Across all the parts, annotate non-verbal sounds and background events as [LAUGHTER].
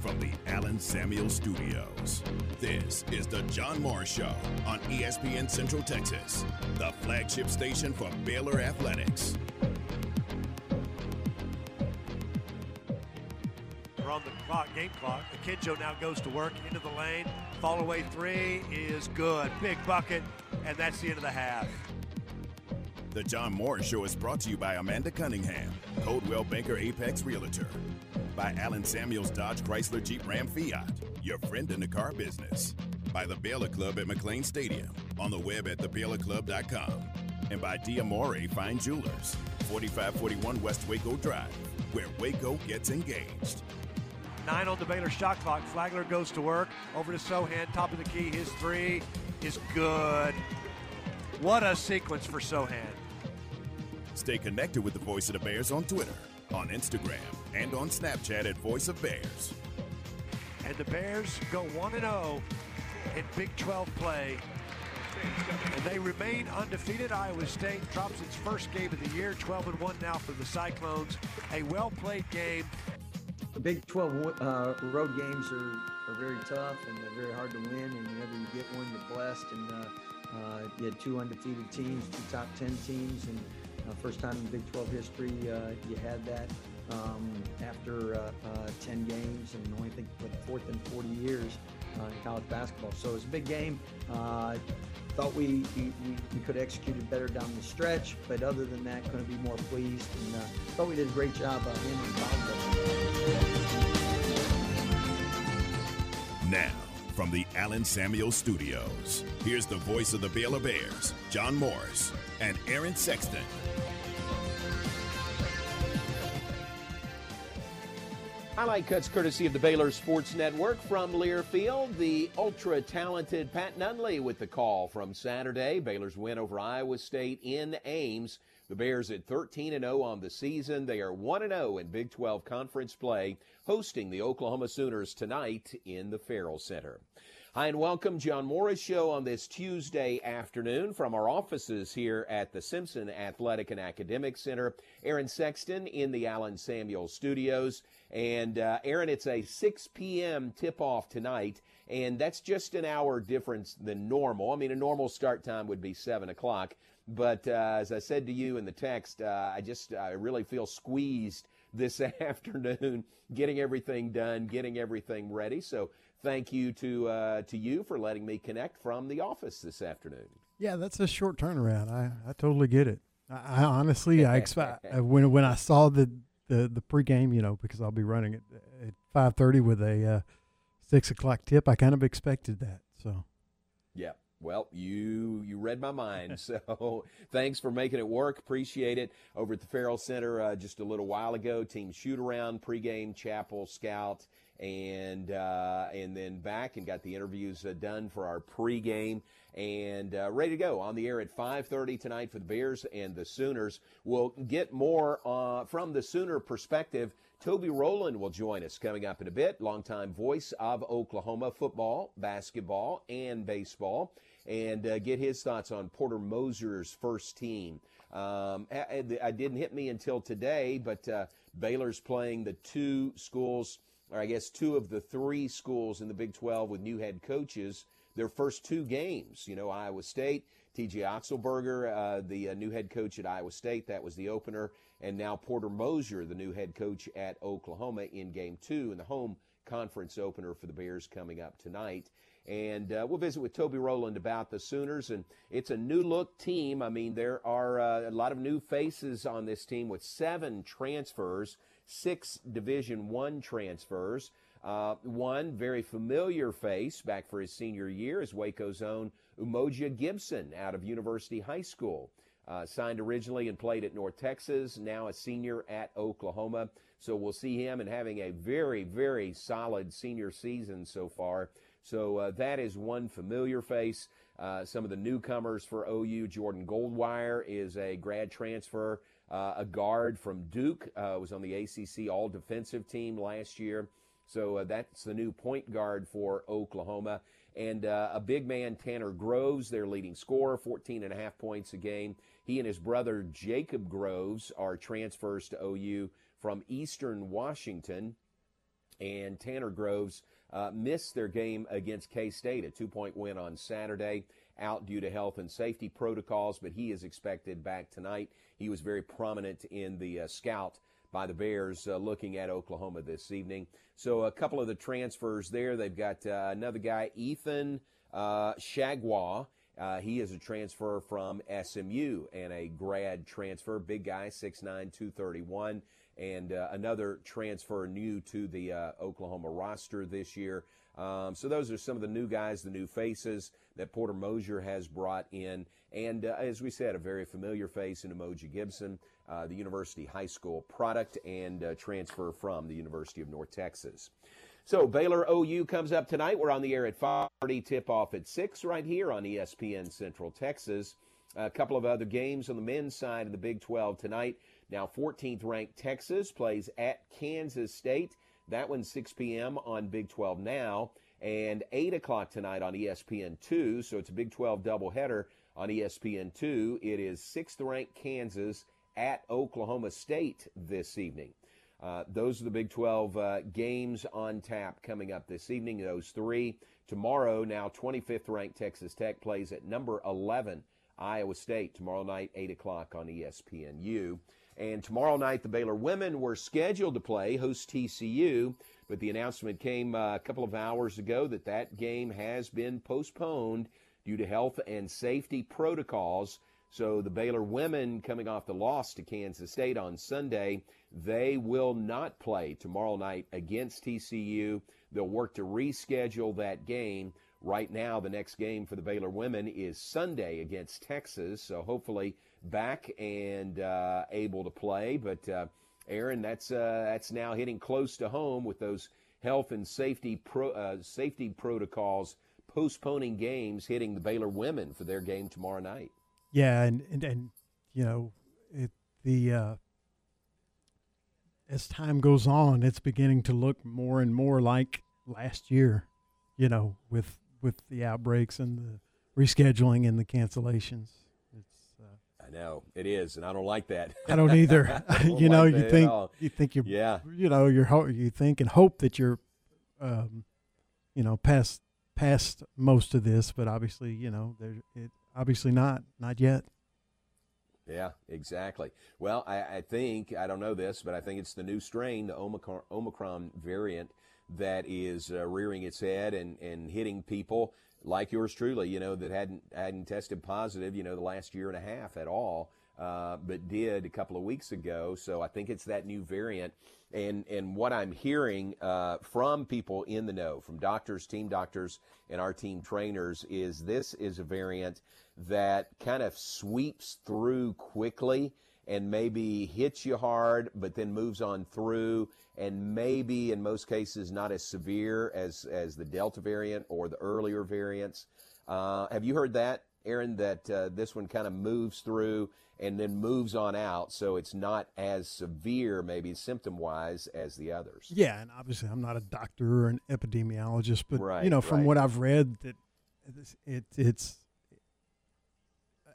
from the Alan Samuel Studios. This is the John Morris Show on ESPN Central Texas, the flagship station for Baylor Athletics. We're on the clock, game clock. Akinjo now goes to work into the lane. Fall away three is good. Big bucket, and that's the end of the half. The John Morris Show is brought to you by Amanda Cunningham, Coldwell Banker Apex Realtor, by Alan Samuels Dodge Chrysler Jeep Ram Fiat, your friend in the car business, by the Baylor Club at McLane Stadium, on the web at thebaylorclub.com, and by Diamore Fine Jewelers, 4541 West Waco Drive, where Waco gets engaged. Nine on the Baylor shot clock. Flagler goes to work. Over to Sochan, top of the key. His three is good. What a sequence for Sochan. Stay connected with the Voice of the Bears on Twitter, on Instagram, and on Snapchat at Voice of Bears. And the Bears go 1 0 in Big 12 play. And they remain undefeated. Iowa State drops its first game of the year, 12 and 1 now for the Cyclones. A well played game. The Big 12 uh, road games are, are very tough and they're very hard to win. And whenever you get one, you're blessed. And uh, uh, you had two undefeated teams, two top 10 teams, and uh, first time in Big 12 history uh, you had that um, after uh, uh, 10 games, and only think for the fourth in 40 years uh, in college basketball. So it was a big game. thought we, we, we could have executed better down the stretch, but other than that, couldn't be more pleased. And thought we did a great job uh, Now, from the Alan Samuel Studios, here's the voice of the Baylor Bears, John Morris and Aaron Sexton. Highlight cuts courtesy of the Baylor Sports Network from Learfield. The ultra talented Pat Nunley with the call from Saturday. Baylor's win over Iowa State in Ames. The Bears at 13 and 0 on the season. They are 1 and 0 in Big 12 conference play, hosting the Oklahoma Sooners tonight in the Ferrell Center. Hi, and welcome, John Morris Show on this Tuesday afternoon from our offices here at the Simpson Athletic and Academic Center. Aaron Sexton in the Alan Samuel Studios. And uh, Aaron, it's a 6 p.m. tip off tonight, and that's just an hour difference than normal. I mean, a normal start time would be 7 o'clock. But uh, as I said to you in the text, uh, I just I really feel squeezed this [LAUGHS] afternoon, getting everything done, getting everything ready. So thank you to uh, to you for letting me connect from the office this afternoon. Yeah, that's a short turnaround. I, I totally get it. I, I honestly, I [LAUGHS] expect when when I saw the the the pregame, you know, because I'll be running at at five thirty with a uh, six o'clock tip. I kind of expected that. So. Yeah. Well, you you read my mind, [LAUGHS] so thanks for making it work. Appreciate it. Over at the Ferrell Center uh, just a little while ago, team shoot around, pregame, chapel, scout, and uh, and then back and got the interviews uh, done for our pregame and uh, ready to go on the air at 5:30 tonight for the Bears and the Sooners. We'll get more uh, from the Sooner perspective. Toby Rowland will join us coming up in a bit. Longtime voice of Oklahoma football, basketball, and baseball, and uh, get his thoughts on Porter Moser's first team. Um, I didn't hit me until today, but uh, Baylor's playing the two schools or I guess two of the three schools in the Big 12 with new head coaches, their first two games. You know, Iowa State, TJ Otzelberger, uh, the uh, new head coach at Iowa State, that was the opener, and now Porter Moser, the new head coach at Oklahoma in game two in the home conference opener for the Bears coming up tonight. And uh, we'll visit with Toby Rowland about the Sooners. And it's a new look team. I mean, there are uh, a lot of new faces on this team with seven transfers six Division One transfers. Uh, one very familiar face back for his senior year is Waco's own Umoja Gibson out of University High School. Uh, signed originally and played at North Texas, now a senior at Oklahoma. So we'll see him and having a very, very solid senior season so far. So uh, that is one familiar face. Uh, some of the newcomers for OU, Jordan Goldwire is a grad transfer uh, a guard from Duke uh, was on the ACC All Defensive Team last year. So uh, that's the new point guard for Oklahoma. And uh, a big man, Tanner Groves, their leading scorer, 14 and a half points a game. He and his brother, Jacob Groves, are transfers to OU from Eastern Washington. And Tanner Groves uh, missed their game against K State, a two point win on Saturday, out due to health and safety protocols, but he is expected back tonight. He was very prominent in the uh, scout by the Bears uh, looking at Oklahoma this evening. So a couple of the transfers there. They've got uh, another guy, Ethan uh, Chargois. Uh, he is a transfer from SMU and a grad transfer. Big guy, 6'9", 231 and uh, another transfer new to the uh, Oklahoma roster this year. Um, so those are some of the new guys, the new faces that Porter Moser has brought in. And uh, as we said, a very familiar face in Umoja Gibson, uh, the University High School product and uh, transfer from the University of North Texas. So Baylor OU comes up tonight. We're on the air at 5:30, tip off at 6 right here on ESPN Central Texas. A couple of other games on the men's side of the Big 12 tonight. Now, 14th ranked Texas plays at Kansas State. That one's 6 p.m. on Big 12 now, and 8 o'clock tonight on ESPN2. So it's a Big 12 doubleheader on ESPN2. It is 6th ranked Kansas at Oklahoma State this evening. Uh, those are the Big 12 uh, games on tap coming up this evening. Those three. Tomorrow, now 25th ranked Texas Tech plays at number 11 Iowa State tomorrow night, 8 o'clock on ESPNU. And tomorrow night, the Baylor women were scheduled to play, host TCU, but the announcement came uh, a couple of hours ago that that game has been postponed due to health and safety protocols. So the Baylor women coming off the loss to Kansas State on Sunday, they will not play tomorrow night against TCU. They'll work to reschedule that game. Right now, the next game for the Baylor women is Sunday against Texas. So hopefully back and uh, able to play. But uh, Aaron, that's uh, that's now hitting close to home with those health and safety pro, uh, safety protocols postponing games hitting the Baylor women for their game tomorrow night. Yeah, and and, and you know it the uh, as time goes on, it's beginning to look more and more like last year. You know, with with the outbreaks and the rescheduling and the cancellations. I know it is, and I don't like that. I don't either. [LAUGHS] I [LAUGHS] don't you know, like you think you think you're, yeah, you know, you're you think and hope that you're, um, you know, past past most of this, but obviously, you know, there it obviously not, not yet. Yeah, exactly. Well, I, I, think I don't know this, but I think it's the new strain, the Omicron, Omicron variant, that is uh, rearing its head and and hitting people like yours truly, you know, that hadn't hadn't tested positive, you know, the last year and a half at all, uh, but did a couple of weeks ago. So I think it's that new variant. And and what I'm hearing uh, from people in the know, from doctors, team doctors, and our team trainers, is this is a variant that kind of sweeps through quickly and maybe hits you hard, but then moves on through, and maybe in most cases not as severe as as the Delta variant or the earlier variants. Uh, have you heard that, Aaron? That uh, this one kind of moves through and then moves on out, so it's not as severe, maybe symptom wise, as the others. Yeah, and obviously I'm not a doctor or an epidemiologist, but right, you know from right. what I've read that it, it, it's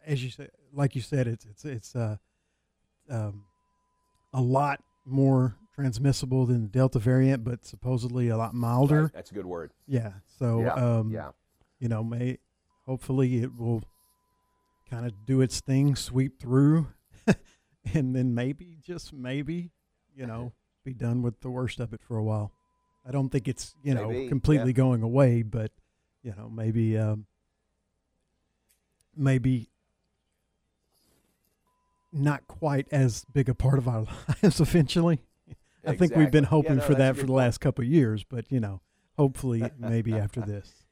as you said, like you said, it's it's it's uh um, a lot more transmissible than the Delta variant, but supposedly a lot milder. Right. That's a good word. Yeah. So, yeah. Um, yeah. you know, may hopefully it will kind of do its thing, sweep through, [LAUGHS] and then maybe, just maybe, you know, be done with the worst of it for a while. I don't think it's you know maybe, completely yeah. going away, but you know maybe um, maybe not quite as big a part of our [LAUGHS] lives eventually. I Exactly. think we've been Yeah, hoping no, for that for the last couple of years, but you know, hopefully maybe after [LAUGHS] this.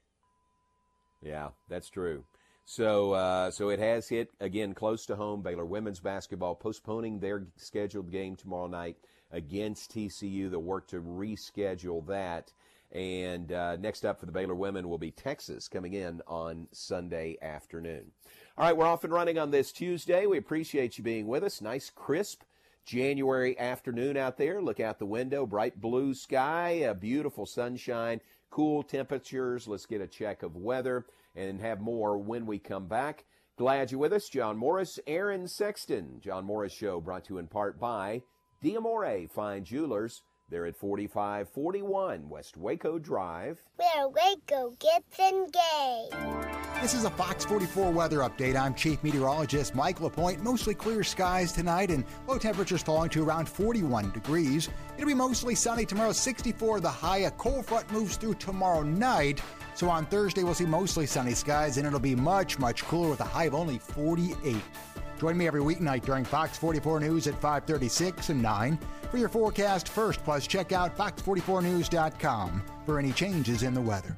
Yeah, that's true. So, uh, so it has hit again close to home. Baylor women's basketball postponing their scheduled game tomorrow night against TCU. They'll work to reschedule that. And uh, next up for the Baylor women will be Texas coming in on Sunday afternoon. All right, we're off and running on this Tuesday. We appreciate you being with us. Nice, crisp January afternoon out there. Look out the window, bright blue sky, beautiful sunshine, cool temperatures. Let's get a check of weather and have more when we come back. Glad you're with us. John Morris, Aaron Sexton. John Morris Show brought to you in part by Diamore Fine Jewelers. They're at 4541 West Waco Drive. Where Waco gets engaged. This is a Fox 44 weather update. I'm Chief Meteorologist Mike LaPointe. Mostly clear skies tonight and low temperatures falling to around 41 degrees. It'll be mostly sunny tomorrow, 64 the high. A cold front moves through tomorrow night. So on Thursday, we'll see mostly sunny skies and it'll be much, much cooler with a high of only 48. Join me every weeknight during Fox 44 News at 536 and 9 for your forecast first. Plus, check out fox44news.com for any changes in the weather.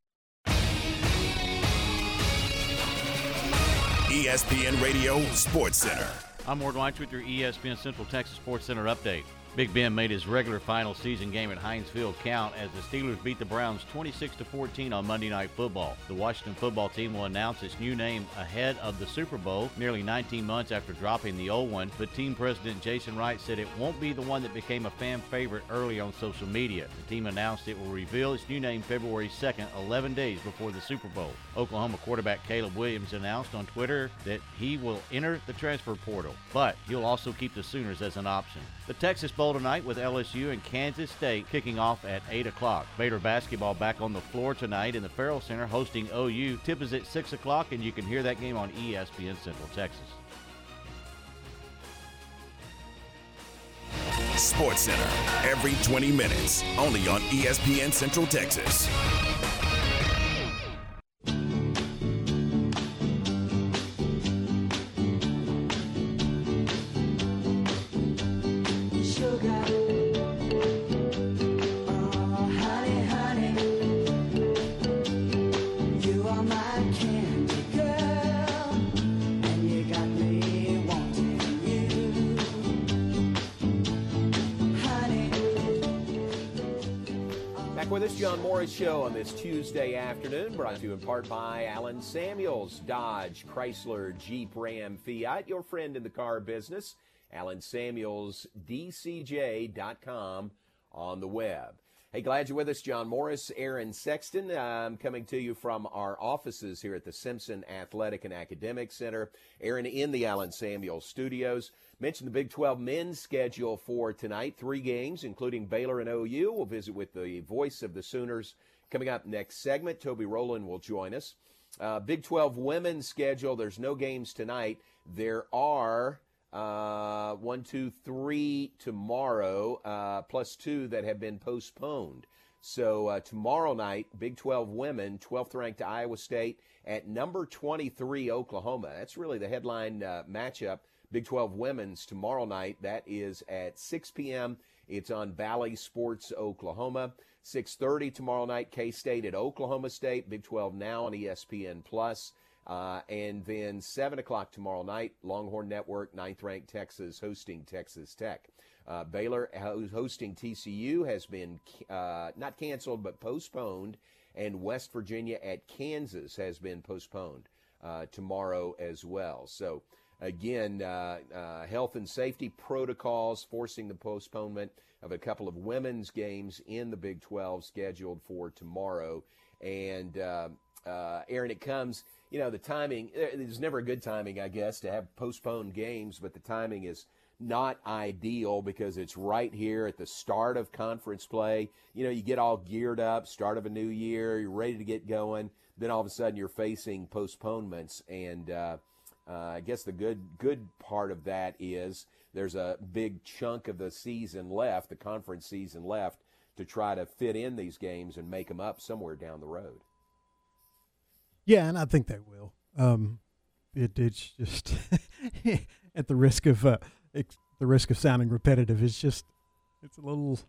ESPN Radio Sports Center. I'm Ward White with your ESPN Central Texas Sports Center update. Big Ben made his regular final season game at Heinz Field count as the Steelers beat the Browns 26 to 14 on Monday Night Football. The Washington football team will announce its new name ahead of the Super Bowl, nearly 19 months after dropping the old one. But team president Jason Wright said it won't be the one that became a fan favorite early on social media. The team announced it will reveal its new name February 2nd, 11 days before the Super Bowl. Oklahoma quarterback Caleb Williams announced on Twitter that he will enter the transfer portal, but he'll also keep the Sooners as an option. The Texas Bowl tonight with LSU and Kansas State kicking off at 8 o'clock. Baylor basketball back on the floor tonight in the Ferrell Center hosting OU. Tip is at 6 o'clock, and you can hear that game on ESPN Central Texas. Sports Center, every 20 minutes, only on ESPN Central Texas. Show on this Tuesday afternoon, brought to you in part by Alan Samuels, Dodge, Chrysler, Jeep, Ram, Fiat, your friend in the car business. Alan Samuels, DCJ.com on the web. Hey, glad you're with us, John Morris, Aaron Sexton. I'm coming to you from our offices here at the Simpson Athletic and Academic Center. Aaron in the Alan Samuels studios. Mentioned the Big 12 men's schedule for tonight. Three games, including Baylor and OU. We'll visit with the voice of the Sooners coming up next segment. Toby Rowland will join us. Uh, Big 12 women's schedule. There's no games tonight. There are uh, one, two, three tomorrow, uh, plus two that have been postponed. So uh, tomorrow night, Big 12 women, 12th ranked Iowa State at number 23 Oklahoma. That's really the headline uh, matchup. Big 12 women's tomorrow night. That is at 6 p.m. It's on Bally Sports Oklahoma. 6:30 tomorrow night. K State at Oklahoma State. Big 12 now on ESPN Plus. Uh, and then 7 o'clock tomorrow night, Longhorn Network, ninth ranked Texas hosting Texas Tech. Uh, Baylor, hosting TCU, has been uh, not canceled but postponed, and West Virginia at Kansas has been postponed uh, tomorrow as well. So, again, uh, uh, health and safety protocols forcing the postponement of a couple of women's games in the Big 12 scheduled for tomorrow. And, Aaron, it comes you know, the timing, there's never a good timing, I guess, to have postponed games, but the timing is not ideal because it's right here at the start of conference play. You know, you get all geared up, start of a new year, you're ready to get going. Then all of a sudden you're facing postponements. And uh, uh, I guess the good good part of that is there's a big chunk of the season left, the conference season left, to try to fit in these games and make them up somewhere down the road. Yeah, and I think they will. Um, it, it's just [LAUGHS] at the risk of uh, ex- the risk of sounding repetitive. It's just it's a little.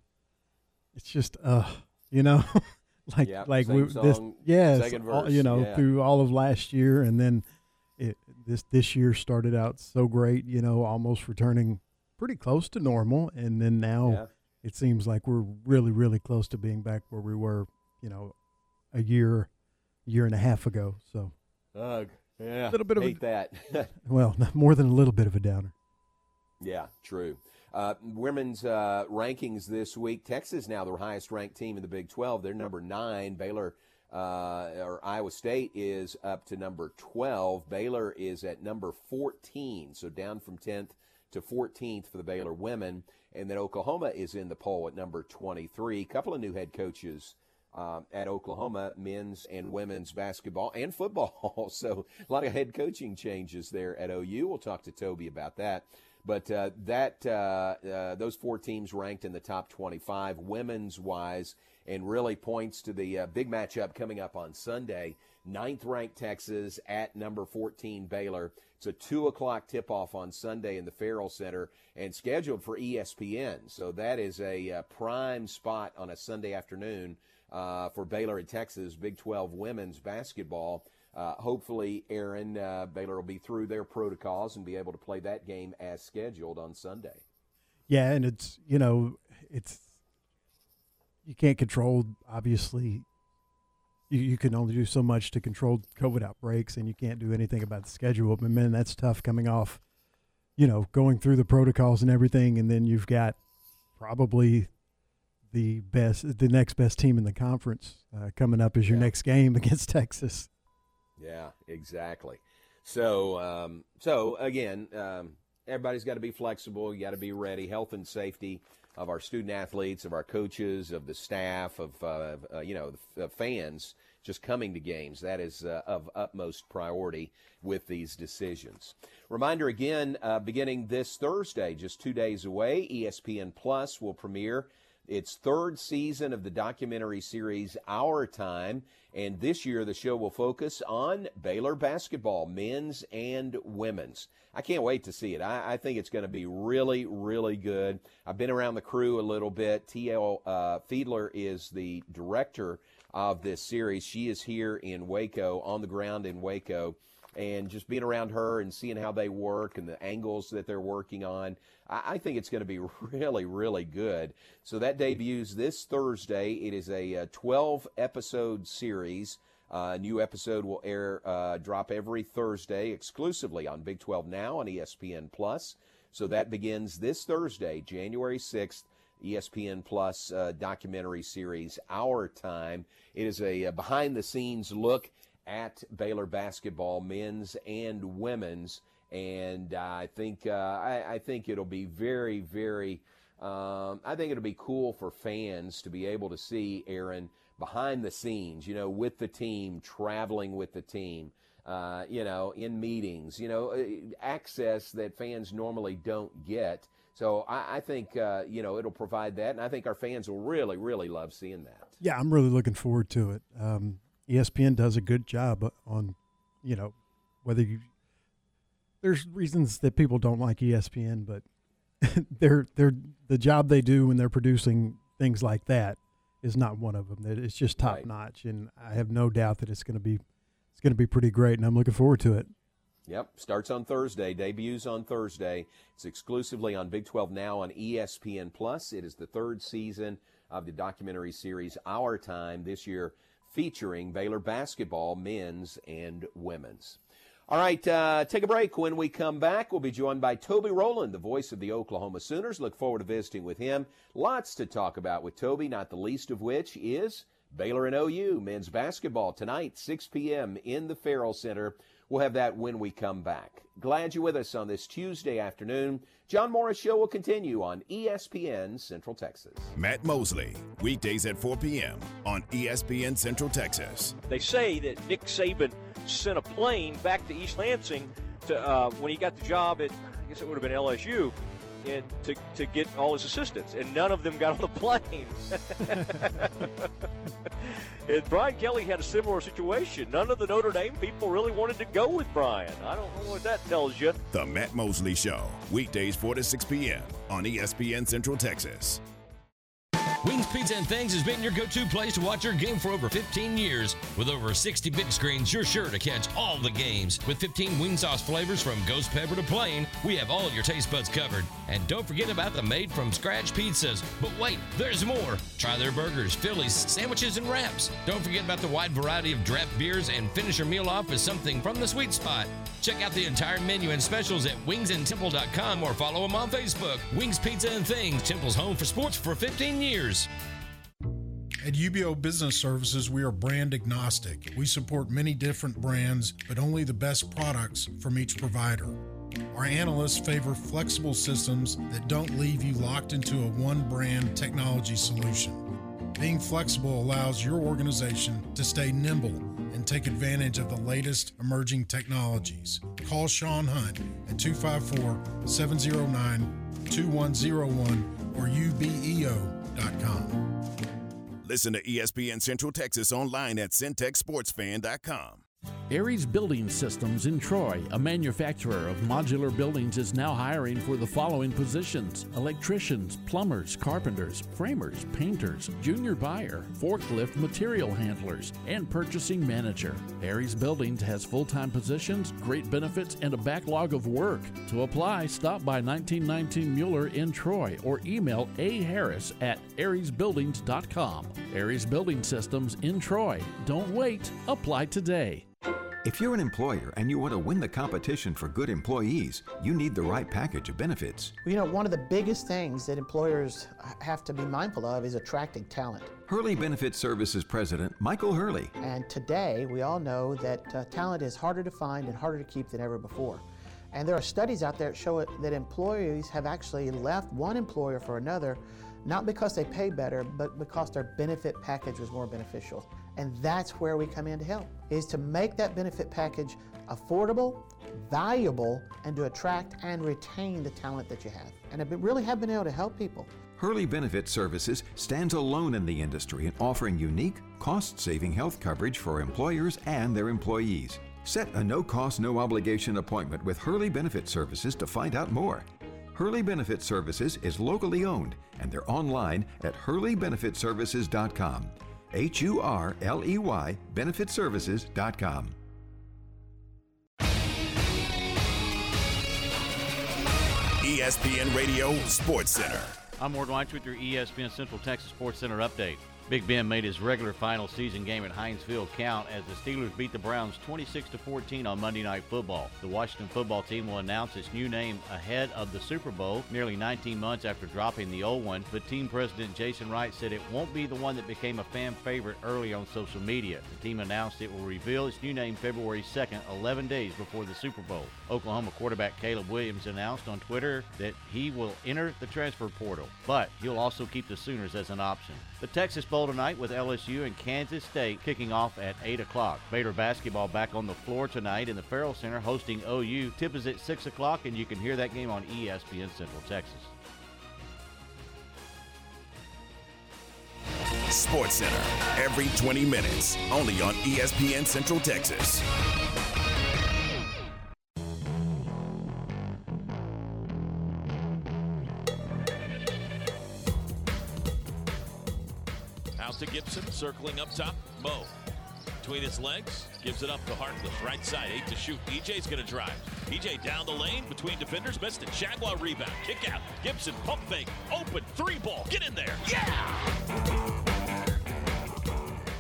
It's just uh, you know, [LAUGHS] like yep, like we song, this yeah, you know, yeah. through all of last year, and then it this this year started out so great. You know, almost returning pretty close to normal, and then now yeah. it seems like we're really really close to being back where we were. You know, a year year and a half ago. So, Ugh, yeah, a little bit of hate a, that. [LAUGHS] well, [LAUGHS] more than a little bit of a downer. Yeah, true. Uh, women's uh, rankings this week. Texas now the highest ranked team in the Big 12. They're number nine. Baylor uh, or Iowa State is up to number 12. Baylor is at number 14, so down from 10th to 14th for the Baylor women. And then Oklahoma is in the poll at number 23. A couple of new head coaches um, at Oklahoma, men's and women's basketball and football. [LAUGHS] so a lot of head coaching changes there at OU. We'll talk to Toby about that. But uh, that uh, uh, those four teams ranked in the top 25 women's wise, and really points to the uh, big matchup coming up on Sunday. Ninth ranked Texas at number 14 Baylor. It's a two o'clock tip off on Sunday in the Ferrell Center and scheduled for ESPN. So that is a uh, prime spot on a Sunday afternoon uh, for Baylor and Texas Big 12 women's basketball. Uh, hopefully, Aaron, uh, Baylor will be through their protocols and be able to play that game as scheduled on Sunday. Yeah, and it's, you know, it's, you can't control, obviously, you, you can only do so much to control COVID outbreaks, and you can't do anything about the schedule. But man, that's tough coming off, you know, going through the protocols and everything, and then you've got probably the best, the next best team in the conference uh, coming up as your Yeah. next game [LAUGHS] against Texas. Yeah, exactly. So, um, so again, um, everybody's got to be flexible. You got to be ready. Health and safety of our student athletes, of our coaches, of the staff, of uh, uh, you know the f- fans just coming to games. That is uh, of utmost priority with these decisions. Reminder again, uh, beginning this Thursday, just two days away, ESPN Plus will premiere its third season of the documentary series Our Time. And this year, the show will focus on Baylor basketball, men's and women's. I can't wait to see it. I, I think it's going to be really, really good. I've been around the crew a little bit. T.L. Uh, Fiedler is the director of this series. She is here in Waco, on the ground in Waco and just being around her and seeing how they work and the angles that they're working on, I, I think it's going to be [LAUGHS] really, really good. So that debuts this Thursday. It is a, uh 12 episode series. Uh, a new episode will air, uh, drop every Thursday exclusively on Big 12 Now on ESPN Plus. So that begins this Thursday, January 6th. ESPN Plus uh, documentary series, Our Time. It is a, a behind the scenes look at Baylor basketball, men's and women's, and I think uh, I, I think it'll be very, very. Um, I think it'll be cool for fans to be able to see Aaron behind the scenes, you know, with the team, traveling with the team, uh, you know, in meetings, you know, uh, access that fans normally don't get So I, I think uh, you know it'll provide that, and I think our fans will really, really love seeing that. Yeah, I'm really looking forward to it. Um, ESPN does a good job on, you know, whether you. There's reasons that people don't like ESPN, but [LAUGHS] they're they're the job they do when they're producing things like that is not one of them. It's just top Right. notch, and I have no doubt that it's going to be it's going to be pretty great, and I'm looking forward to it. Yep, starts on Thursday, debuts on Thursday. It's exclusively on Big 12 now on ESPN Plus. It is the third season of the documentary series Our Time this year featuring Baylor basketball, men's and women's. All right, uh, take a break. When we come back, we'll be joined by Toby Rowland, the voice of the Oklahoma Sooners. Look forward to visiting with him. Lots to talk about with Toby, not the least of which is Baylor and OU men's basketball tonight, 6 p.m. in the Ferrell Center. We'll have that when we come back. Glad you're with us on this Tuesday afternoon. John Morris Show will continue on ESPN Central Texas. Matt Mosley, weekdays at 4 p.m. on ESPN Central Texas. They say that Nick Saban sent a plane back to East Lansing to uh, when he got the job at I guess it would have been LSU, and to to get all his assistants, and none of them got on the [LAUGHS] plane. and Brian Kelly had a similar situation. None of the Notre Dame people really wanted to go with Brian. I don't know what that tells you. The Matt Mosley Show, weekdays 4 to 6 p.m. on ESPN Central Texas. Wings Pizza and Things has been your go-to place to watch your game for over 15 years. With over 60 big screens, you're sure to catch all the games. With 15 wing sauce flavors from ghost pepper to plain, we have all your taste buds covered. And don't forget about the made from scratch pizzas. But wait, there's more. Try their burgers, Phillies, sandwiches, and wraps. Don't forget about the wide variety of draft beers and finish your meal off with something from the sweet spot. Check out the entire menu and specials at wingsandtemple.com or follow them on Facebook. Wings Pizza and Things, Temple's home for sports for 15 years. At UBO Business Services, we are brand agnostic. We support many different brands, but only the best products from each provider. Our analysts favor flexible systems that don't leave you locked into a one brand technology solution. Being flexible allows your organization to stay nimble and take advantage of the latest emerging technologies. Call Sean Hunt at 254 709 2101 or E Listen to ESPN Central Texas online at centexsportsfan.com. Aries Building Systems in Troy, a manufacturer of modular buildings, is now hiring for the following positions electricians, plumbers, carpenters, framers, painters, junior buyer, forklift material handlers, and purchasing manager. Aries Buildings has full time positions, great benefits, and a backlog of work. To apply, stop by 1919 Mueller in Troy or email a harris at ariesbuildings.com. Aries Building Systems in Troy. Don't wait, apply today. If you're an employer and you want to win the competition for good employees, you need the right package of benefits. You know, one of the biggest things that employers have to be mindful of is attracting talent. Hurley Benefit Services President Michael Hurley. And today, we all know that uh, talent is harder to find and harder to keep than ever before. And there are studies out there that show that employees have actually left one employer for another, not because they pay better, but because their benefit package was more beneficial. And that's where we come in to help, is to make that benefit package affordable, valuable, and to attract and retain the talent that you have. And I really have been able to help people. Hurley Benefit Services stands alone in the industry in offering unique, cost saving health coverage for employers and their employees. Set a no cost, no obligation appointment with Hurley Benefit Services to find out more. Hurley Benefit Services is locally owned and they're online at hurleybenefitservices.com. H U R L E Y benefitservices.com. ESPN Radio Sports Center. I'm Ward White with your ESPN Central Texas Sports Center update. Big Ben made his regular final season game at Heinz Field count as the Steelers beat the Browns 26 to 14 on Monday Night Football. The Washington football team will announce its new name ahead of the Super Bowl, nearly 19 months after dropping the old one. But team president Jason Wright said it won't be the one that became a fan favorite early on social media. The team announced it will reveal its new name February 2nd, 11 days before the Super Bowl. Oklahoma quarterback Caleb Williams announced on Twitter that he will enter the transfer portal, but he'll also keep the Sooners as an option. The Texas Bowl tonight with LSU and Kansas State kicking off at 8 o'clock. Baylor basketball back on the floor tonight in the Ferrell Center hosting OU. Tip is at 6 o'clock, and you can hear that game on ESPN Central Texas. Sports Center every 20 minutes, only on ESPN Central Texas. Gibson, circling up top. Mo between his legs, gives it up to Harkless, right side, eight to shoot. EJ's gonna drive. EJ down the lane between defenders, missed it. Jaguar rebound, kick out. Gibson pump fake, open three ball, get in there, yeah!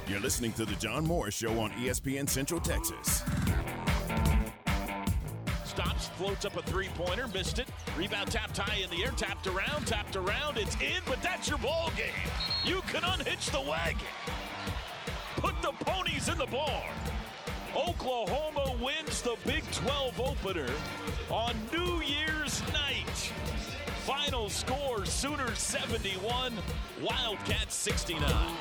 You're listening to the John Morris Show on ESPN Central Texas. Stops, floats up a three pointer, missed it. Rebound tapped high in the air, tapped around, tapped around. It's in, but that's your ball game. You can unhitch the wagon. Put the ponies in the barn. Oklahoma wins the Big 12 opener on New Year's night. Final score Sooners 71, Wildcats 69.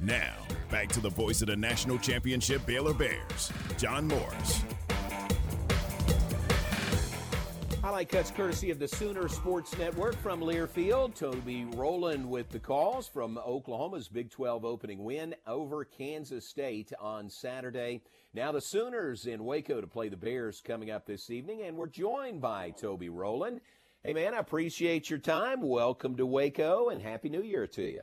Now, back to the voice of the national championship Baylor Bears, John Morris. Highlight cuts courtesy of the Sooner Sports Network from Learfield. Toby Rowland with the calls from Oklahoma's Big 12 opening win over Kansas State on Saturday. Now the Sooners in Waco to play the Bears coming up this evening, and we're joined by Toby Rowland. Hey man, I appreciate your time. Welcome to Waco, and Happy New Year to you.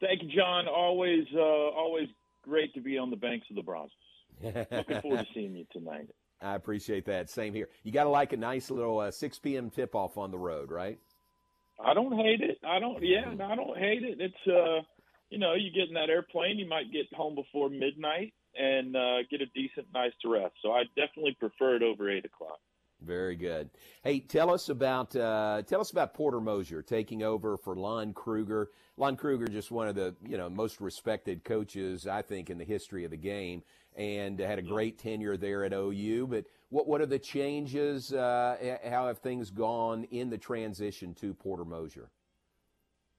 Thank you, John. Always, uh, always great to be on the banks of the Brazos. Looking forward to [LAUGHS] seeing you tonight. I appreciate that. Same here. You got to like a nice little uh, 6 p.m. tip off on the road, right? I don't hate it. I don't. Yeah, I don't hate it. It's uh, you know, you get in that airplane, you might get home before midnight and uh, get a decent night's rest. So I definitely prefer it over eight o'clock. Very good. Hey, tell us about uh, tell us about Porter Moser taking over for Lon Kruger. Lon Kruger, just one of the you know most respected coaches I think in the history of the game, and had a great tenure there at OU. But what what are the changes? Uh, how have things gone in the transition to Porter Moser?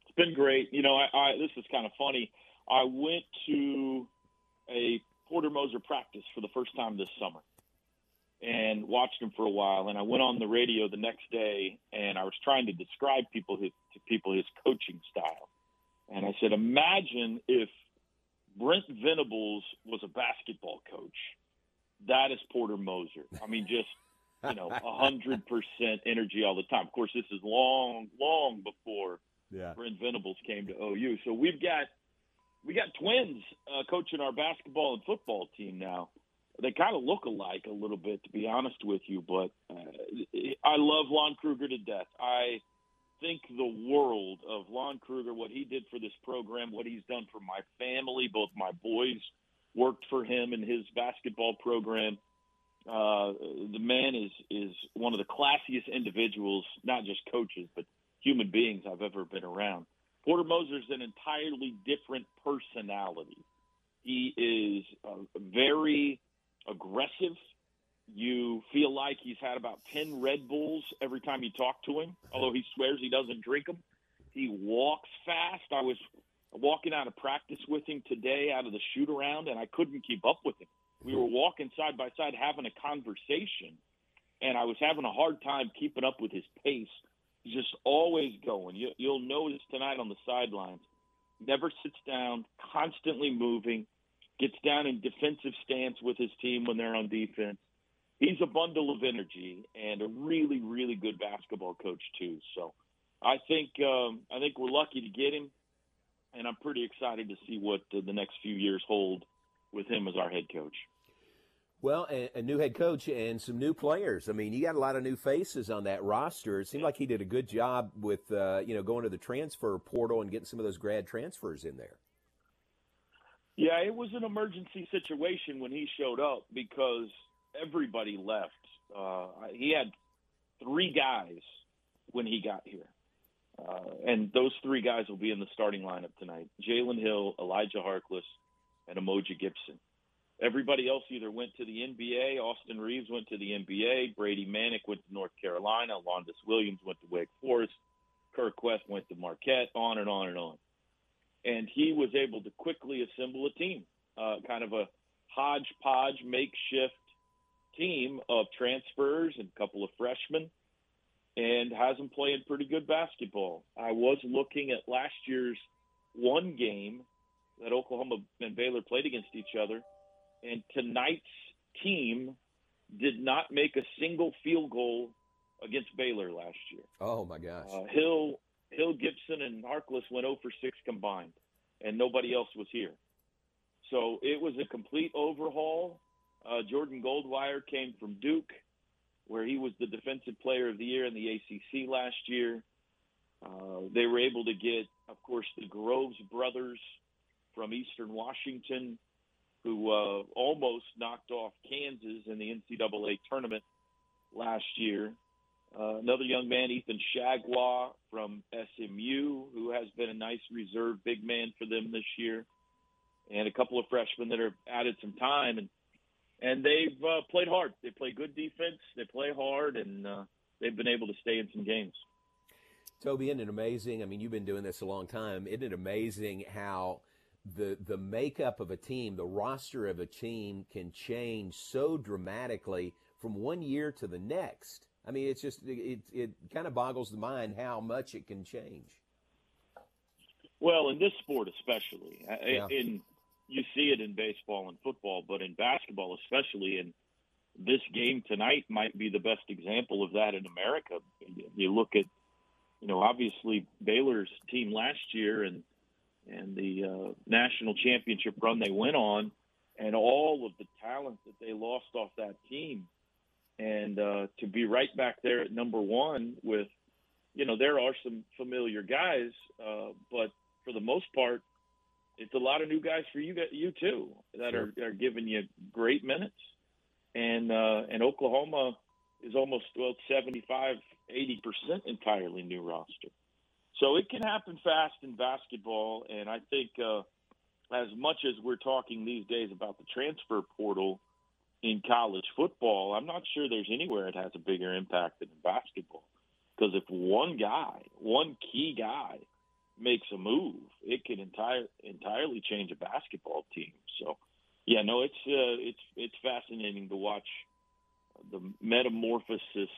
It's been great. You know, I, I this is kind of funny. I went to a Porter Moser practice for the first time this summer and watched him for a while. And I went on the radio the next day and I was trying to describe people his, to people his coaching style. And I said, imagine if Brent Venables was a basketball coach. That is Porter Moser. I mean, just you know, [LAUGHS] a hundred percent energy all the time. Of course, this is long, long before yeah. Brent Venables came to OU. So we've got we got twins uh, coaching our basketball and football team now they kind of look alike a little bit, to be honest with you. But uh, I love Lon Kruger to death. I think the world of Lon Kruger, what he did for this program, what he's done for my family. Both my boys worked for him in his basketball program. Uh, the man is is one of the classiest individuals, not just coaches, but human beings I've ever been around. Porter Moser's an entirely different personality. He is uh, very aggressive. You feel like he's had about 10 Red Bulls every time you talk to him, although he swears he doesn't drink them. He walks fast. I was walking out of practice with him today out of the shoot around, and I couldn't keep up with him. We were walking side by side having a conversation, and I was having a hard time keeping up with his pace. He's just always going. You, you'll notice tonight on the sidelines, never sits down, constantly moving gets down in defensive stance with his team when they're on defense. He's a bundle of energy and a really, really good basketball coach too. So I think um, I think we're lucky to get him, and I'm pretty excited to see what uh, the next few years hold with him as our head coach. Well, a, a, new head coach and some new players. I mean, you got a lot of new faces on that roster. It seemed like he did a good job with, uh, you know, going to the transfer portal and getting some of those grad transfers in there. Yeah, it was an emergency situation when he showed up because everybody left. Uh, he had three guys when he got here. Uh, and those three guys will be in the starting lineup tonight Jalen Hill, Elijah Harkless, and Umoja Gibson. Everybody else either went to the NBA. Austin Reaves went to the NBA. Brady Manek went to North Carolina. Londis Williams went to Wake Forest. Kirk West went to Marquette, on and on and on. And he was able to quickly assemble a team, uh, kind of a hodgepodge makeshift team of transfers and a couple of freshmen, and has them playing pretty good basketball. I was looking at last year's one game that Oklahoma and Baylor played against each other, and tonight's team did not make a single field goal against Baylor last year. Oh my gosh! Uh, Hill, Hill, Gibson, and Harkless went 0 for 6 combined, and nobody else was here. So it was a complete overhaul. Uh, Jordan Goldwire came from Duke, where he was the Defensive Player of the Year in the ACC last year. Uh, they were able to get, of course, the Groves brothers from Eastern Washington, who uh, almost knocked off Kansas in the NCAA tournament last year. Uh, another young man, Ethan Chargois from SMU, who has been a nice reserve big man for them this year, and a couple of freshmen that have added some time and and they've uh, played hard. They play good defense. They play hard, and uh, they've been able to stay in some games. Toby, isn't it amazing? I mean, you've been doing this a long time. Isn't it amazing how the the makeup of a team, the roster of a team, can change so dramatically from one year to the next? I mean, it's just it it kind of boggles the mind how much it can change. Well, in this sport especially, Yeah. in you see it in baseball and football, but in basketball especially, and this game tonight might be the best example of that in America. You look at, you know, obviously Baylor's team last year and and the uh, national championship run they went on, and all of the talent that they lost off that team, and uh, to be right back there at number one with, you know, there are some familiar guys, uh, but for the most part, it's a lot of new guys for you you too that are, are giving you great minutes and uh and Oklahoma is almost well 75 80% entirely new roster. So it can happen fast in basketball and I think uh as much as we're talking these days about the transfer portal in college football, I'm not sure there's anywhere it has a bigger impact than in basketball. Because if one guy, one key guy makes a move, it can entire entirely change a basketball team. So, yeah, no, it's uh, it's it's fascinating to watch the metamorphosis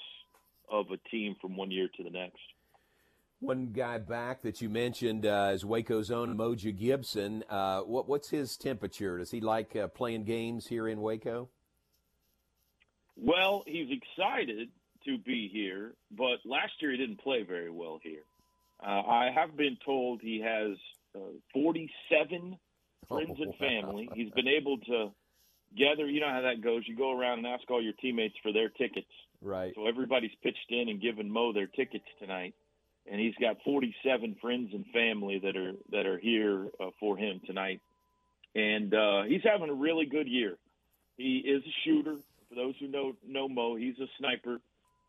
of a team from one year to the next. One guy back that you mentioned uh, is Waco's own Umoja Gibson. Uh, what, what's his temperature? Does he like uh, playing games here in Waco? Well, he's excited to be here, but last year he didn't play very well here. Uh, I have been told he has uh, 47 friends and family. [LAUGHS] He's been able to gather. You know how that goes. You go around and ask all your teammates for their tickets. Right. So everybody's pitched in and given Mo their tickets tonight, and he's got 47 friends and family that are that are here uh, for him tonight. And uh, he's having a really good year. He is a shooter. For those who know know Mo, he's a sniper.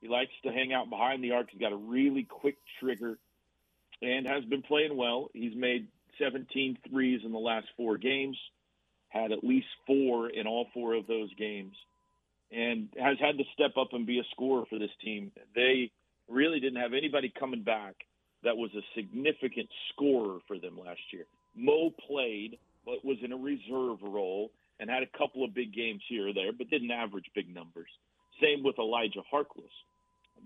He likes to hang out behind the arc. He's got a really quick trigger and has been playing well. He's made 17 threes in the last four games, had at least four in all four of those games, and has had to step up and be a scorer for this team. They really didn't have anybody coming back that was a significant scorer for them last year. Mo played, but was in a reserve role and had a couple of big games here or there, but didn't average big numbers. Same with Elijah Harkless.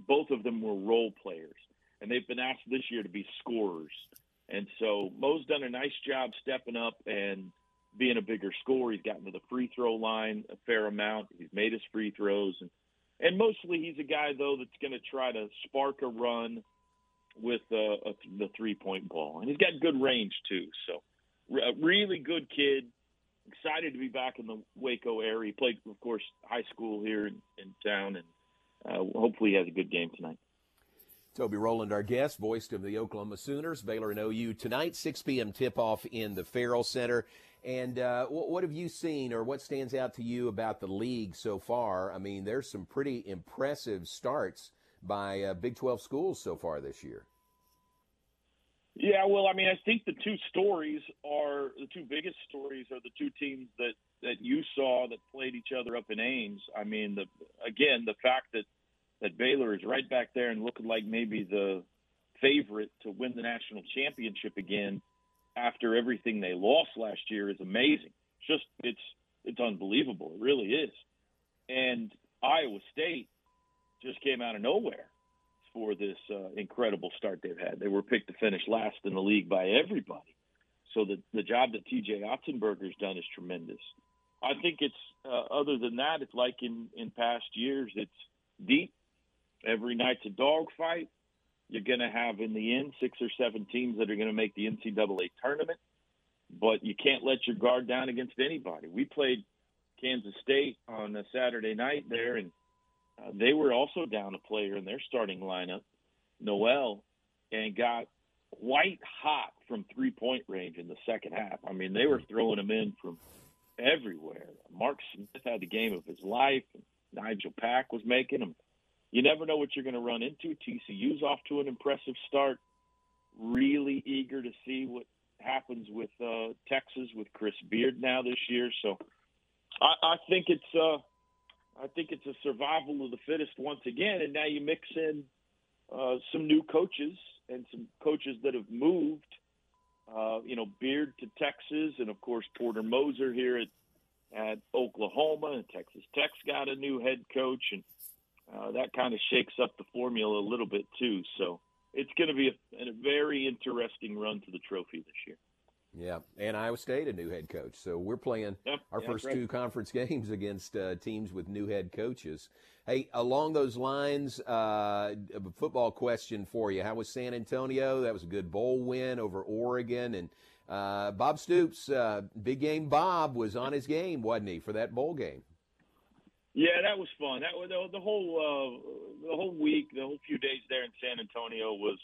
Both of them were role players and they've been asked this year to be scorers. And so Mo's done a nice job stepping up and being a bigger scorer. He's gotten to the free throw line a fair amount. He's made his free throws, and and mostly he's a guy though that's going to try to spark a run with uh, a, the three point ball, and he's got good range too. So a really good kid. Excited to be back in the Waco area. He played, of course, high school here in, in town, and uh, hopefully he has a good game tonight. Toby Rowland, our guest, voiced of the Oklahoma Sooners, Baylor and OU tonight, 6 p.m. tip-off in the Ferrell Center. And uh, what, what have you seen, or what stands out to you about the league so far? I mean, there's some pretty impressive starts by uh, Big 12 schools so far this year. Yeah, well, I mean, I think the two stories are the two biggest stories are the two teams that that you saw that played each other up in Ames. I mean, the again the fact that that Baylor is right back there and looking like maybe the favorite to win the national championship again after everything they lost last year is amazing. It's just it's it's unbelievable. It really is. And Iowa State just came out of nowhere for this uh, incredible start they've had. They were picked to finish last in the league by everybody. So the the job that TJ Otzelberger's done is tremendous. I think it's uh, other than that, it's like in in past years. It's deep. Every night's a dogfight. You're going to have in the end six or seven teams that are going to make the NCAA tournament, but you can't let your guard down against anybody. We played Kansas State on a Saturday night there, and uh, they were also down a player in their starting lineup, Noel, and got white hot from three point range in the second half. I mean, they were throwing them in from everywhere. Mark Smith had the game of his life. And Nigel Pack was making them. You never know what you're going to run into. TCU's off to an impressive start. Really eager to see what happens with uh, Texas with Chris Beard now this year. So I, I think it's uh, I think it's a survival of the fittest once again. And now you mix in uh, some new coaches and some coaches that have moved. Uh, you know, Beard to Texas, and of course Porter Moser here at at Oklahoma, and Texas Tech's got a new head coach, and uh, that kind of shakes up the formula a little bit too. So it's going to be a, a very interesting run to the trophy this year. Yeah, and Iowa State a new head coach. So we're playing yep, our yeah, first right. two conference [LAUGHS] games against uh, teams with new head coaches. Hey, along those lines, uh, a football question for you. How was San Antonio? That was a good bowl win over Oregon, and uh, Bob Stoops, uh, big game Bob, was on his game, wasn't he, for that bowl game? Yeah, that was fun. That was the, the whole uh, the whole week, the whole few days there in San Antonio was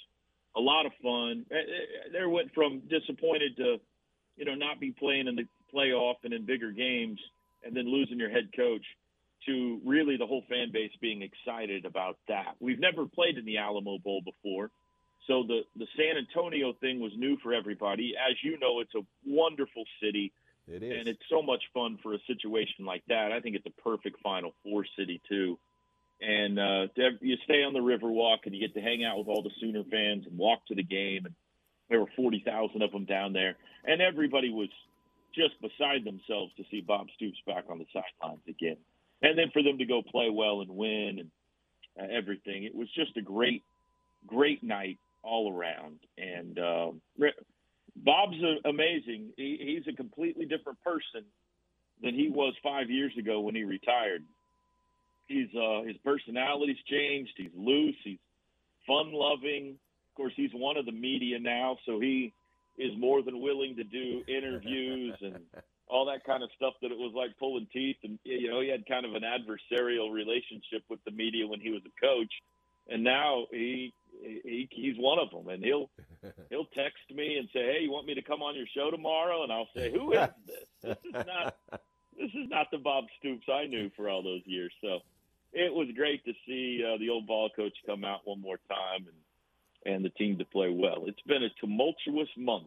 a lot of fun. Eh, eh, eh, there went from disappointed to, you know, not be playing in the playoff and in bigger games, and then losing your head coach, to really the whole fan base being excited about that. We've never played in the Alamo Bowl before, so the the San Antonio thing was new for everybody. As you know, it's a wonderful city. It is. And it's so much fun for a situation like that. I think it's a perfect Final Four city too. And uh, you stay on the Riverwalk and you get to hang out with all the Sooner fans and walk to the game. And there were forty thousand of them down there, and everybody was just beside themselves to see Bob Stoops back on the sidelines again. And then for them to go play well and win and uh, everything, it was just a great, great night all around. And uh, Bob's a, amazing. He, he's a completely different person than he was five years ago when he retired. He's uh, his personality's changed. He's loose. He's fun loving. Of course, he's one of the media now, so he is more than willing to do interviews and [LAUGHS] all that kind of stuff. That it was like pulling teeth, and you know, he had kind of an adversarial relationship with the media when he was a coach, and now he he, he's one of them, and he'll [LAUGHS] he'll text me and say, "Hey, you want me to come on your show tomorrow?" And I'll say, "Who is this? This is not [LAUGHS] this is not the Bob Stoops I knew for all those years." So it was great to see uh, the old ball coach come out one more time and and the team to play well. It's been a tumultuous month,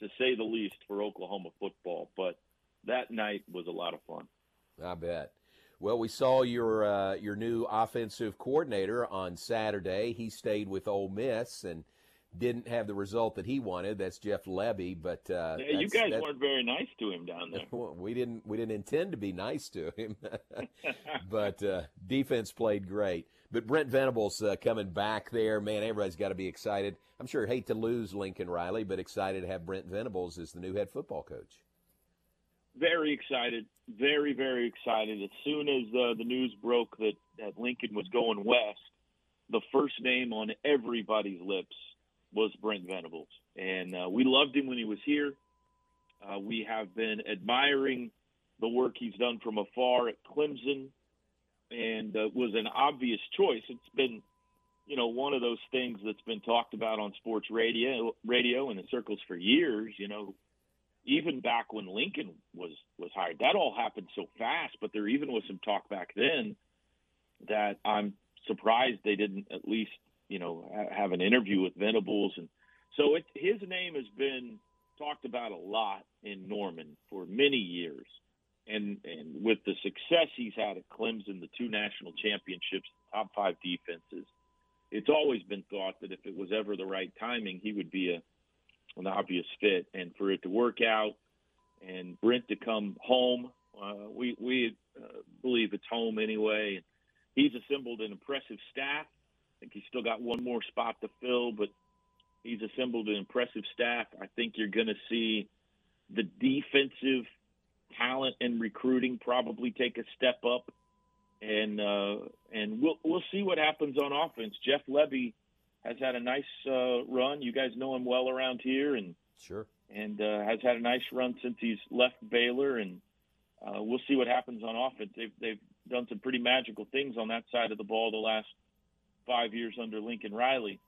to say the least, for Oklahoma football, but that night was a lot of fun. I bet. Well, we saw your uh, your new offensive coordinator on Saturday. He stayed with Ole Miss and didn't have the result that he wanted. That's Jeff Lebby, but uh, yeah, you guys weren't very nice to him down there. [LAUGHS] We didn't we didn't intend to be nice to him, [LAUGHS] but uh, defense played great. But Brent Venables uh, coming back there, man, everybody's got to be excited. I'm sure hate to lose Lincoln Riley, but excited to have Brent Venables as the new head football coach very excited, very very excited. As soon as uh, the news broke that that Lincoln was going west, the first name on everybody's lips was Brent Venables, and uh, we loved him when he was here. Uh, we have been admiring the work he's done from afar at Clemson, and uh, was an obvious choice. It's been, you know, one of those things that's been talked about on sports radio, radio in the circles for years. You know, even back when Lincoln was was hired. That all happened so fast, but there even was some talk back then that I'm surprised they didn't at least you know have an interview with Venables, and so it, his name has been talked about a lot in Norman for many years, and and with the success he's had at Clemson, the two national championships, top five defenses. it's always been thought that if it was ever the right timing, he would be a an obvious fit. And for it to work out, and Brent to come home, uh, we we uh, believe it's home anyway. He's assembled an impressive staff. I think he's still got one more spot to fill, but he's assembled an impressive staff. I think you're going to see the defensive talent and recruiting probably take a step up, and uh, and we'll we'll see what happens on offense. Jeff Lebby has had a nice uh, run. You guys know him well around here, and sure, and uh, has had a nice run since he's left Baylor, and uh, we'll see what happens on offense. They've they've done some pretty magical things on that side of the ball the last five years under Lincoln Riley.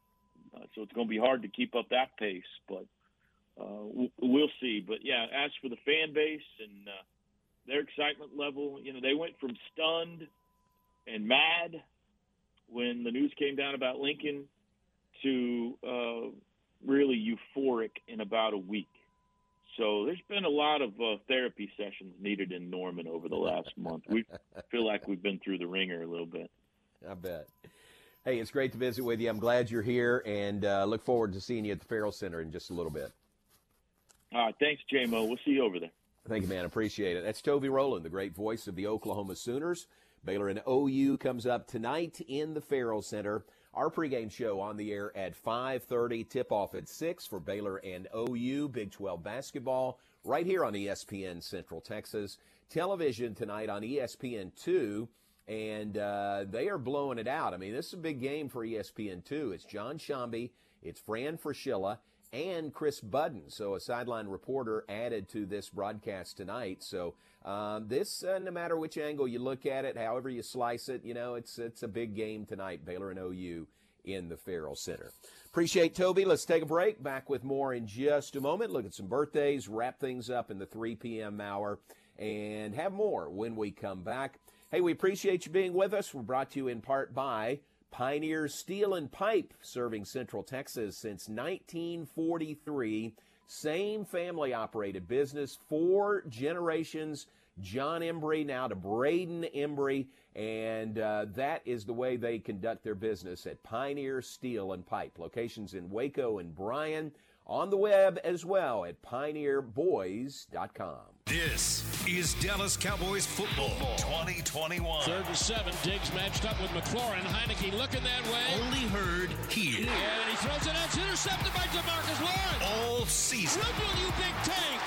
Uh, so it's going to be hard to keep up that pace, but uh, we'll see. But yeah, as for the fan base and uh, their excitement level, you know, they went from stunned and mad when the news came down about Lincoln to uh, really euphoric in about a week. So there's been a lot of uh, therapy sessions needed in Norman over the last [LAUGHS] month. We feel like we've been through the ringer a little bit. I bet. Hey, it's great to visit with you. I'm glad you're here, and uh, look forward to seeing you at the Ferrell Center in just a little bit. All right, thanks, JMO. We'll see you over there. Thank you, man. Appreciate it. That's Toby Rowland, the great voice of the Oklahoma Sooners. Baylor and OU comes up tonight in the Ferrell Center. Our pregame show on the air at 5:30. Tip-off at six for Baylor and OU Big 12 basketball right here on ESPN Central Texas. Television tonight on ESPN two and uh, they are blowing it out. I mean, this is a big game for ESPN2. It's John Sciambi, it's Fran Fraschilla, and Kris Budden. So a sideline reporter added to this broadcast tonight. So um, this, uh, no matter which angle you look at it, however you slice it, you know, it's it's a big game tonight. Baylor and OU in the Ferrell Center. Appreciate Toby. Let's take a break. Back with more in just a moment. Look at some birthdays, wrap things up in the 3 p.m. hour, and have more when we come back. Hey, we appreciate you being with us. We're brought to you in part by Pioneer Steel and Pipe, serving Central Texas since 1943. Same family operated business, four generations. John Embry now to Braden Embry, and uh, that is the way they conduct their business at Pioneer Steel and Pipe. Locations in Waco and Bryan on the web as well at pioneerboys.com. This is Dallas Cowboys football 2021. Third and seven. Diggs matched up with McLaurin. Heineke looking that way. Only heard here. And he throws it out. It's intercepted by Demarcus Lawrence. All season. Dribble, you big tank.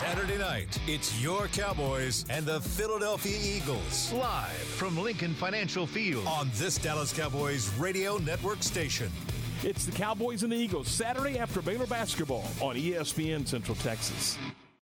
Saturday night, it's your Cowboys and the Philadelphia Eagles. Live from Lincoln Financial Field on this Dallas Cowboys radio network station. It's the Cowboys and the Eagles Saturday after Baylor basketball on ESPN Central Texas.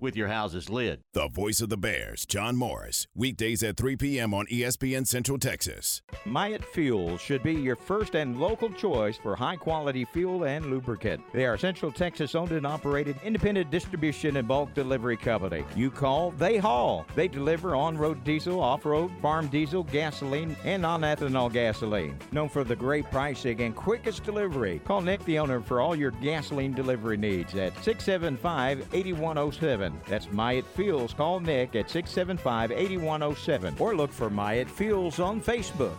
with your house's lid. The voice of the Bears, John Morris, weekdays at 3 p.m. on ESPN Central Texas. Myatt Fuel should be your first and local choice for high quality fuel and lubricant. They are Central Texas owned and operated independent distribution and bulk delivery company. You call, they haul. They deliver on road diesel, off road, farm diesel, gasoline, and non ethanol gasoline. Known for the great pricing and quickest delivery. Call Nick, the owner, for all your gasoline delivery needs at 675 8107. That's Myatt Fuels. Call Nick at 675 8107 or look for Myatt Fuels on Facebook.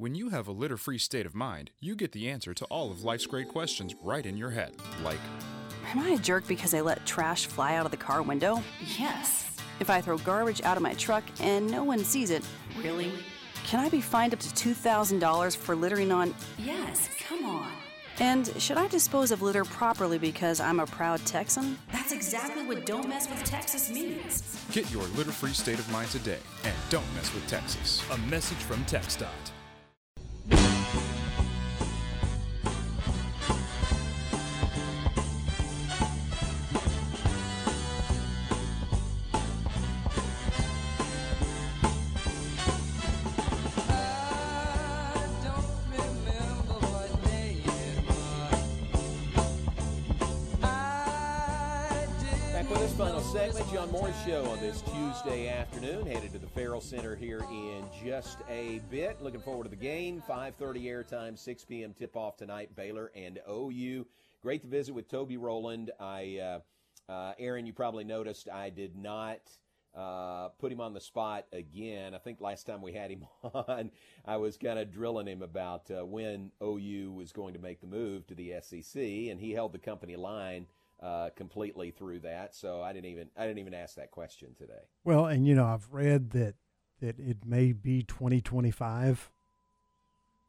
When you have a litter free state of mind, you get the answer to all of life's great questions right in your head. Like, Am I a jerk because I let trash fly out of the car window? Yes. If I throw garbage out of my truck and no one sees it, really? Can I be fined up to $2,000 for littering on? Yes, come on. And should I dispose of litter properly because I'm a proud Texan? That's exactly what Don't Mess with Texas means. get your litter free state of mind today and don't mess with Texas. A message from TxDOT. Show on this Tuesday afternoon. Headed to the Ferrell Center here in just a bit. Looking forward to the game. 5:30 airtime, 6 p.m. tip-off tonight. Baylor and OU. Great to visit with Toby Rowland. I, uh, uh, Aaron, you probably noticed I did not uh, put him on the spot again. I think last time we had him [LAUGHS] on, I was kind of drilling him about uh, when OU was going to make the move to the SEC, and he held the company line uh, completely through that. So I didn't even I didn't even ask that question today. Well, and you know, I've read that that it may be 2025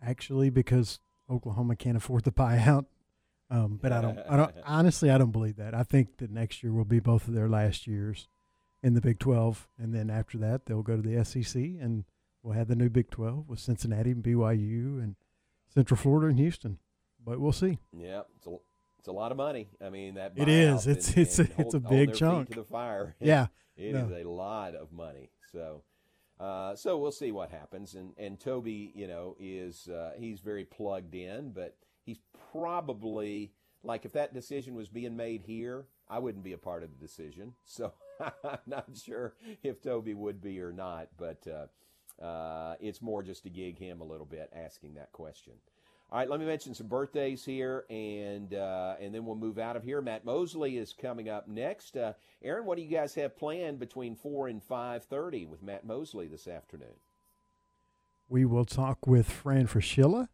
actually because Oklahoma can't afford the buyout. Um, but I don't, I don't, [LAUGHS] honestly, I don't believe that. I think that next year will be both of their last years in the Big 12. And then after that, they'll go to the SEC and we'll have the new Big 12 with Cincinnati and BYU and Central Florida and Houston. But we'll see. Yeah, it's a, it's a lot of money. I mean that It is. It's- and- it's a- and it's hold- a big chunk. to the fire. [LAUGHS] Yeah. it is No. a lot of money. So. Uh, so we'll see what happens, and and Toby, you know, is uh, he's very plugged in, but he's probably like if that decision was being made here, I wouldn't be a part of the decision. [LAUGHS] So I'm not sure if Toby would be or not, but uh, uh, it's more just to gig him a little bit asking that question. All right, let me mention some birthdays here, and uh, and then we'll move out of here. Matt Mosley is coming up next. Uh, Aaron, what do you guys have planned between four and five thirty with Matt Mosley this afternoon? We will talk with Fran Fraschilla,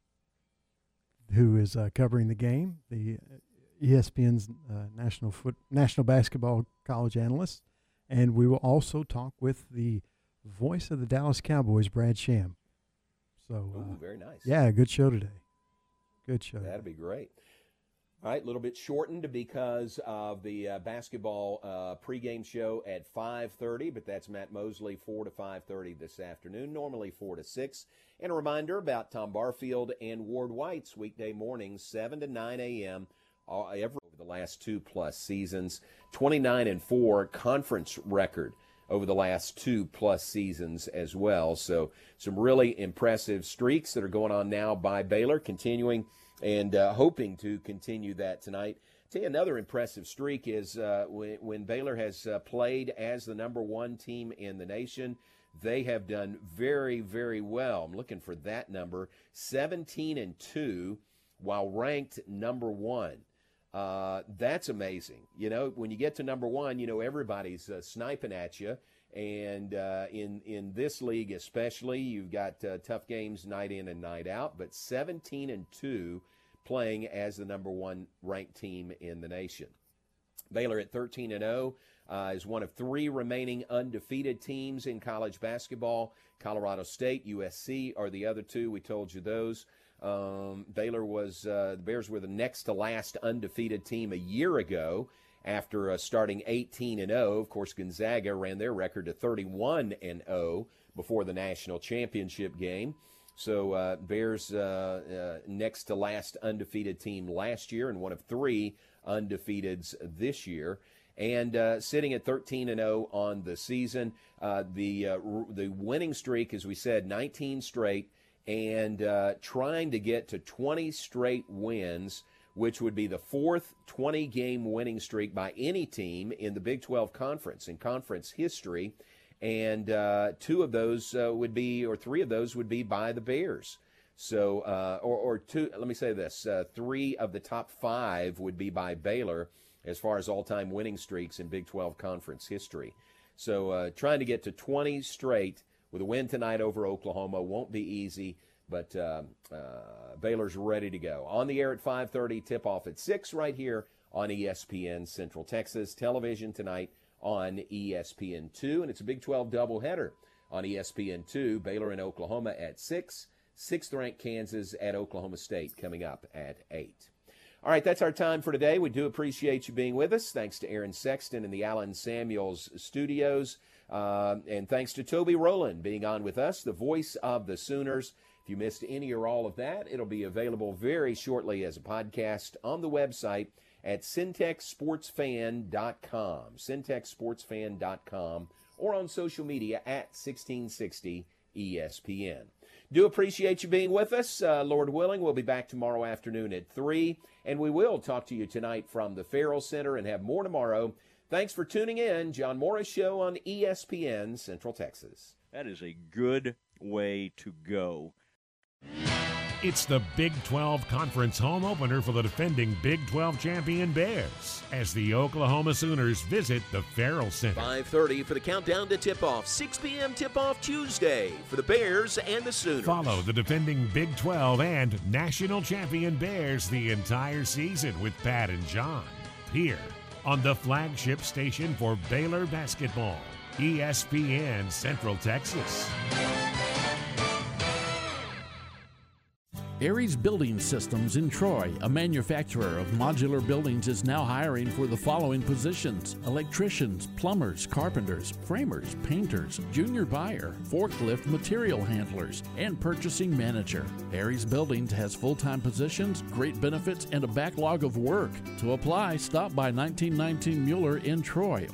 who is uh, covering the game, the uh, ESPN's uh, national foot national basketball college analyst, and we will also talk with the voice of the Dallas Cowboys, Brad Sham. So, uh, Ooh, very nice. Yeah, good show today. Good show. That'd be great. All right, a little bit shortened because of the uh, basketball uh, pregame show at 5:30, but that's Matt Mosley 4 to 5:30 this afternoon. Normally 4 to 6. And a reminder about Tom Barfield and Ward White's weekday mornings 7 to 9 a.m. all- every over the last two plus seasons. 29 and 4 conference record over the last two plus seasons as well. So some really impressive streaks that are going on now by Baylor, continuing and uh, hoping to continue that tonight. Tell you another impressive streak is uh, when, when Baylor has uh, played as the number one team in the nation. They have done very, very well. I'm looking for that number 17 and 2 while ranked number one. Uh, that's amazing. You know, when you get to number one, you know everybody's uh, sniping at you, and uh, in in this league especially, you've got uh, tough games night in and night out. But 17 and two, playing as the number one ranked team in the nation. Baylor at 13 and 0 uh, is one of three remaining undefeated teams in college basketball. Colorado State, USC are the other two. We told you those. Um, Baylor was uh, the Bears were the next to last undefeated team a year ago after uh, starting 18 and 0. Of course, Gonzaga ran their record to 31 and 0 before the national championship game. So uh, Bears uh, uh, next to last undefeated team last year and one of three undefeateds this year. And uh, sitting at 13 and 0 on the season, uh, the uh, the winning streak, as we said, 19 straight, and trying to get to 20 straight wins which would be the fourth 20 game winning streak by any team in the Big 12 Conference in conference history. And uh, two of those uh, would be, or three of those would be by the Bears. So, uh, or, or two, let me say this uh, three of the top five would be by Baylor as far as all time winning streaks in Big 12 Conference history. So, uh, trying to get to 20 straight with a win tonight over Oklahoma won't be easy. But uh, uh, Baylor's ready to go. On the air at 5:30, tip off at six right here on ESPN Central Texas Television tonight on ESPN2, and it's a Big 12 doubleheader on ESPN2. Baylor and Oklahoma at six. Sixth ranked Kansas at Oklahoma State coming up at eight. All right, that's our time for today. We do appreciate you being with us. Thanks to Aaron Sexton in the Alan Samuels studios. Uh, and thanks to Toby Rowland being on with us, the voice of the Sooners. If you missed any or all of that, it'll be available very shortly as a podcast on the website at centexsportsfan.com, centexsportsfan.com, or on social media at 1660 ESPN. Do appreciate you being with us. Uh, Lord willing, we'll be back tomorrow afternoon at 3, and we will talk to you tonight from the Ferrell Center and have more tomorrow. Thanks for tuning in. John Morris Show on ESPN Central Texas. That is a good way to go. It's the Big 12 Conference home opener for the defending Big 12 champion Bears as the Oklahoma Sooners visit the Ferrell Center. 5:30 for the countdown to tip-off. 6 p.m. tip-off Tuesday for the Bears and the Sooners. Follow the defending Big 12 and national champion Bears the entire season with Pat and John here on the flagship station for Baylor basketball, ESPN Central Texas. Aries Building Systems in Troy, a manufacturer of modular buildings, is now hiring for the following positions electricians, plumbers, carpenters, framers, painters, junior buyer, forklift material handlers, and purchasing manager. Aries Buildings has full time positions, great benefits, and a backlog of work. To apply, stop by 1919 Mueller in Troy